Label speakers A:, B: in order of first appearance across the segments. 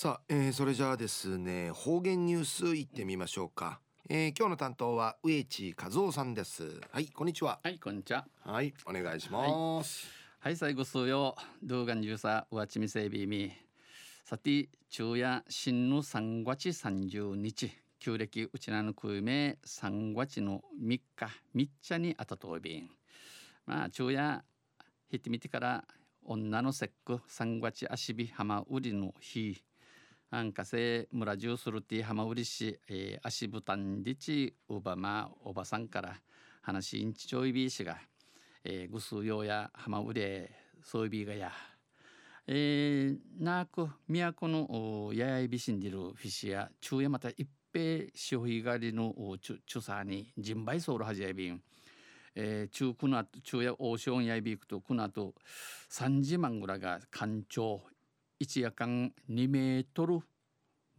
A: さあ、えー、それじゃあですね方言ニュースいってみましょうか、えー、今日の担当は植地和夫さんです。はいこんにちは。
B: はいこんにちは。
A: はいお願いします、
B: はい、はい、最後数曜動画ニュース上地みせびみさて昼夜新の3月30日。旧暦うちなのくいめ3月の3日。3日にあたとび。んまあ昼夜ひってみてから女の節句。3月足日浜売りの日アンカセ村中するって浜売市、えー、足ぶたんりちうばまおばさんから話んちちょいびいしが、えー、ぐすうようや浜売れそういびがや。えー、なく都のややいびしんでるフィシや昼夜また一平潮干狩りのちゅさに人売ソウルはじやびん。えー、中くな中夜オーションやいびくとくなと3時万ぐらが干潮。一夜間2メートル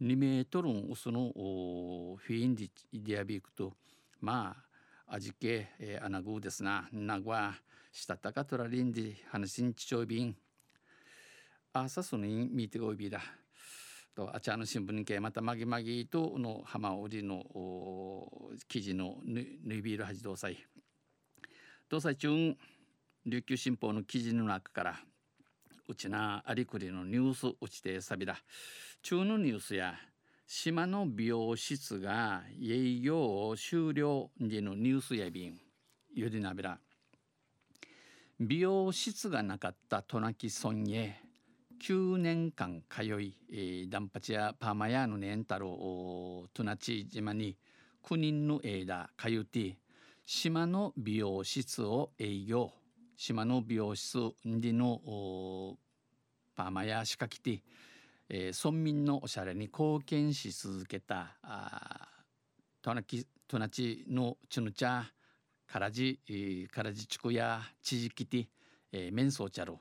B: 2メートルうすのフィンディディアビークとまあ味気、えー、アナグですな。なぐわしたたかとらりんで話んちちょいびん。あさそに見ておいびだ。とあちゃの新聞にけまたまぎまぎとの浜織の記事のぬいびるはじどうさい同祭中琉球新報の記事の中からうちなありくりのニュースうちてさびだ。中のニュースや島の美容室が営業終了でのニュースやびん。ゆりなびら。美容室がなかった渡名喜村へ9年間通い、えー、ダンパチやパーマヤの年太郎トナチ島に9人の間通って島の美容室を営業。島の美容室でのパーマや仕掛けて、えー、村民のおしゃれに貢献し続けたトナキトナチのチヌチャカラジ、えー、カラジ地区や地域で、えー、メンソーチャル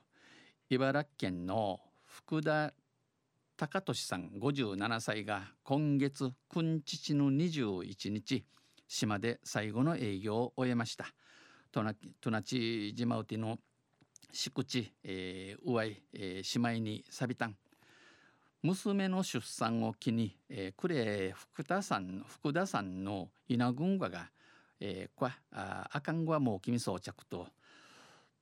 B: 茨城県の福田高俊さん57歳が今月君父の21日島で最後の営業を終えました。トナトナチ島うての敷地、えー、うわい、えー、姉妹にさびたん。娘の出産を機に、えー、クレ福田さん福田さんの稲群馬が、えー、こああかんごはもう君装着と。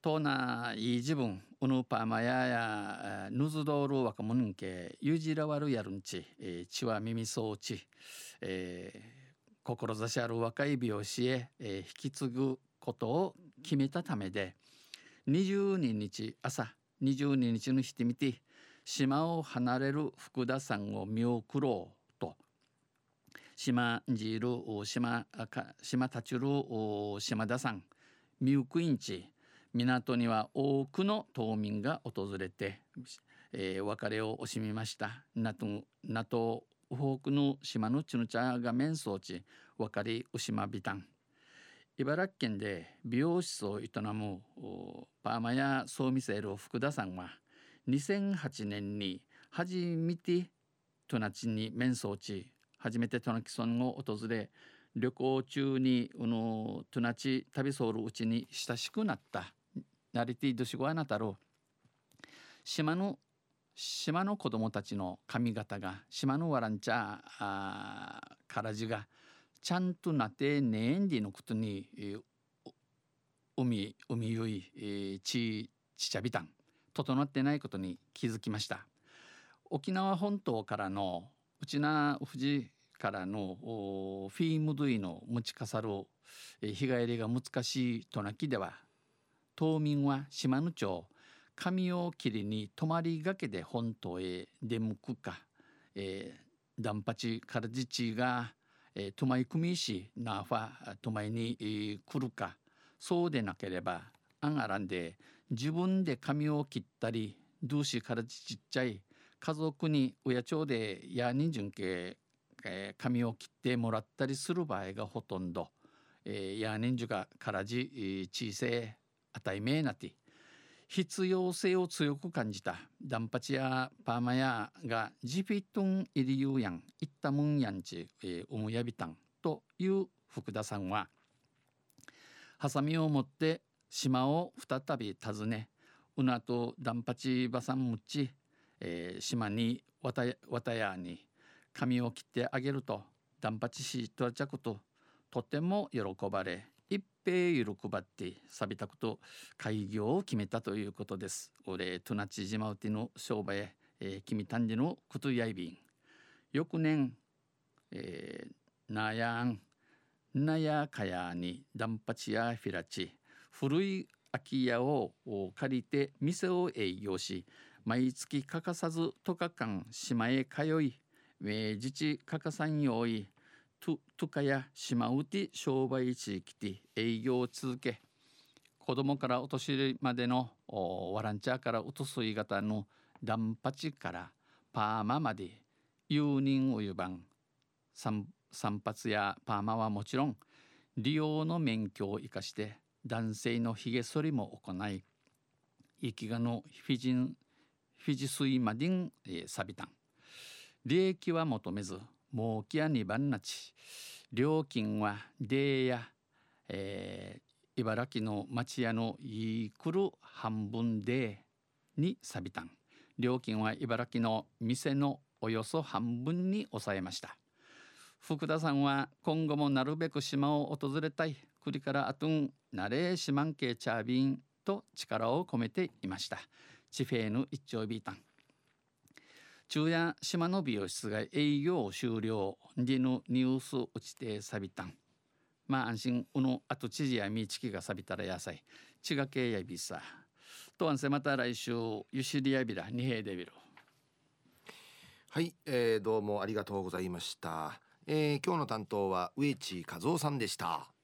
B: とないい自分うぬパーマややぬずどる若者けゆじらわるやるんち、えー、血は耳装置、えー、志ある若い美容師へ、えー、引き継ぐことを決めたためで22日朝22日のしてみて島を離れる福田さんを見送ろうと。島じいる島島立ちる島田さんミュークインチ港には多くの島民が訪れて、えー、別れを惜しみました。なとなと多くの島のチヌチャが面相地別れうしまびたん。茨城県で美容室を営むパーマや総ミセール福田さんは2008年に初めてトナチに面相地初めてトナキ村を訪れ旅行中にうのトナチ旅ソウルうちに親しくなったナリティドシゴアナタロ島の島の子供たちの髪型が島のワランチャーからじがちゃんとなってねえんでのことに、えー、海海ゆい、えー、ちちちゃびたん整ってないことに気づきました。沖縄本島からのうちな富士からのフィームドゥイの持ちかさる、えー、日帰りが難しい渡名喜では島民は島根町神を切りに泊まりがけで本島へ出向くか、えー、ダンパチカラジチがえー、トマイクミシナファトマイに、来るかそうでなければアンアランで自分で髪を切ったりどうしからちっちゃい家族に親町でや人順系、えー、髪を切ってもらったりする場合がほとんど、えー、や人数がからじ、えー、小さい値めなて。必要性を強く感じた。ダンパチやパーマヤがジフィトンイリユーヤンイッタムンヤンチ、えー、ウムヤビタンという福田さんはハサミを持って島を再び訪ねうなとダンパチバサンムチ、えー、島にわたわたやに髪を切ってあげるとダンパチシと着ととても喜ばれ一平喜ばって錆びたこと開業を決めたということです。俺トナチ島うての商売へ、え、君たんじのことやいびん。翌年、えー、なやんなやかやにダンパチやフィラチ古い空き家を借りて店を営業し毎月欠かさず10日間島へ通い明治地欠かさんよいととかや島うて商売地域で営業を続け子供からお年寄りまでのワランチャーからおとすい型のダンパチからパーマまで有人お湯番散髪やパーマはもちろん利用の免許を生かして男性のひげ剃りも行い生きがのフィジンフィジスイマディン、え、サビタン利益は求めず儲けや二番なち料金はデや、えー、茨城の町屋のいくる半分でにサビタン料金は茨城の店のおよそ半分に抑えました福田さんは今後もなるべく島を訪れたい栗からあとんなれしまんけチャービンと力を込めていましたチフェーヌ一丁ビータン昼夜島の美容室が営業終了でのニュース落ちてさびたん。まあ安心。うのあと知事やみちきがさびたら野菜。血がけやびさ。とあんせまた来週。ゆしりやびら。二平デビル
A: はい、えー、どうもありがとうございました、えー、今日の担当は植地和夫さんでした。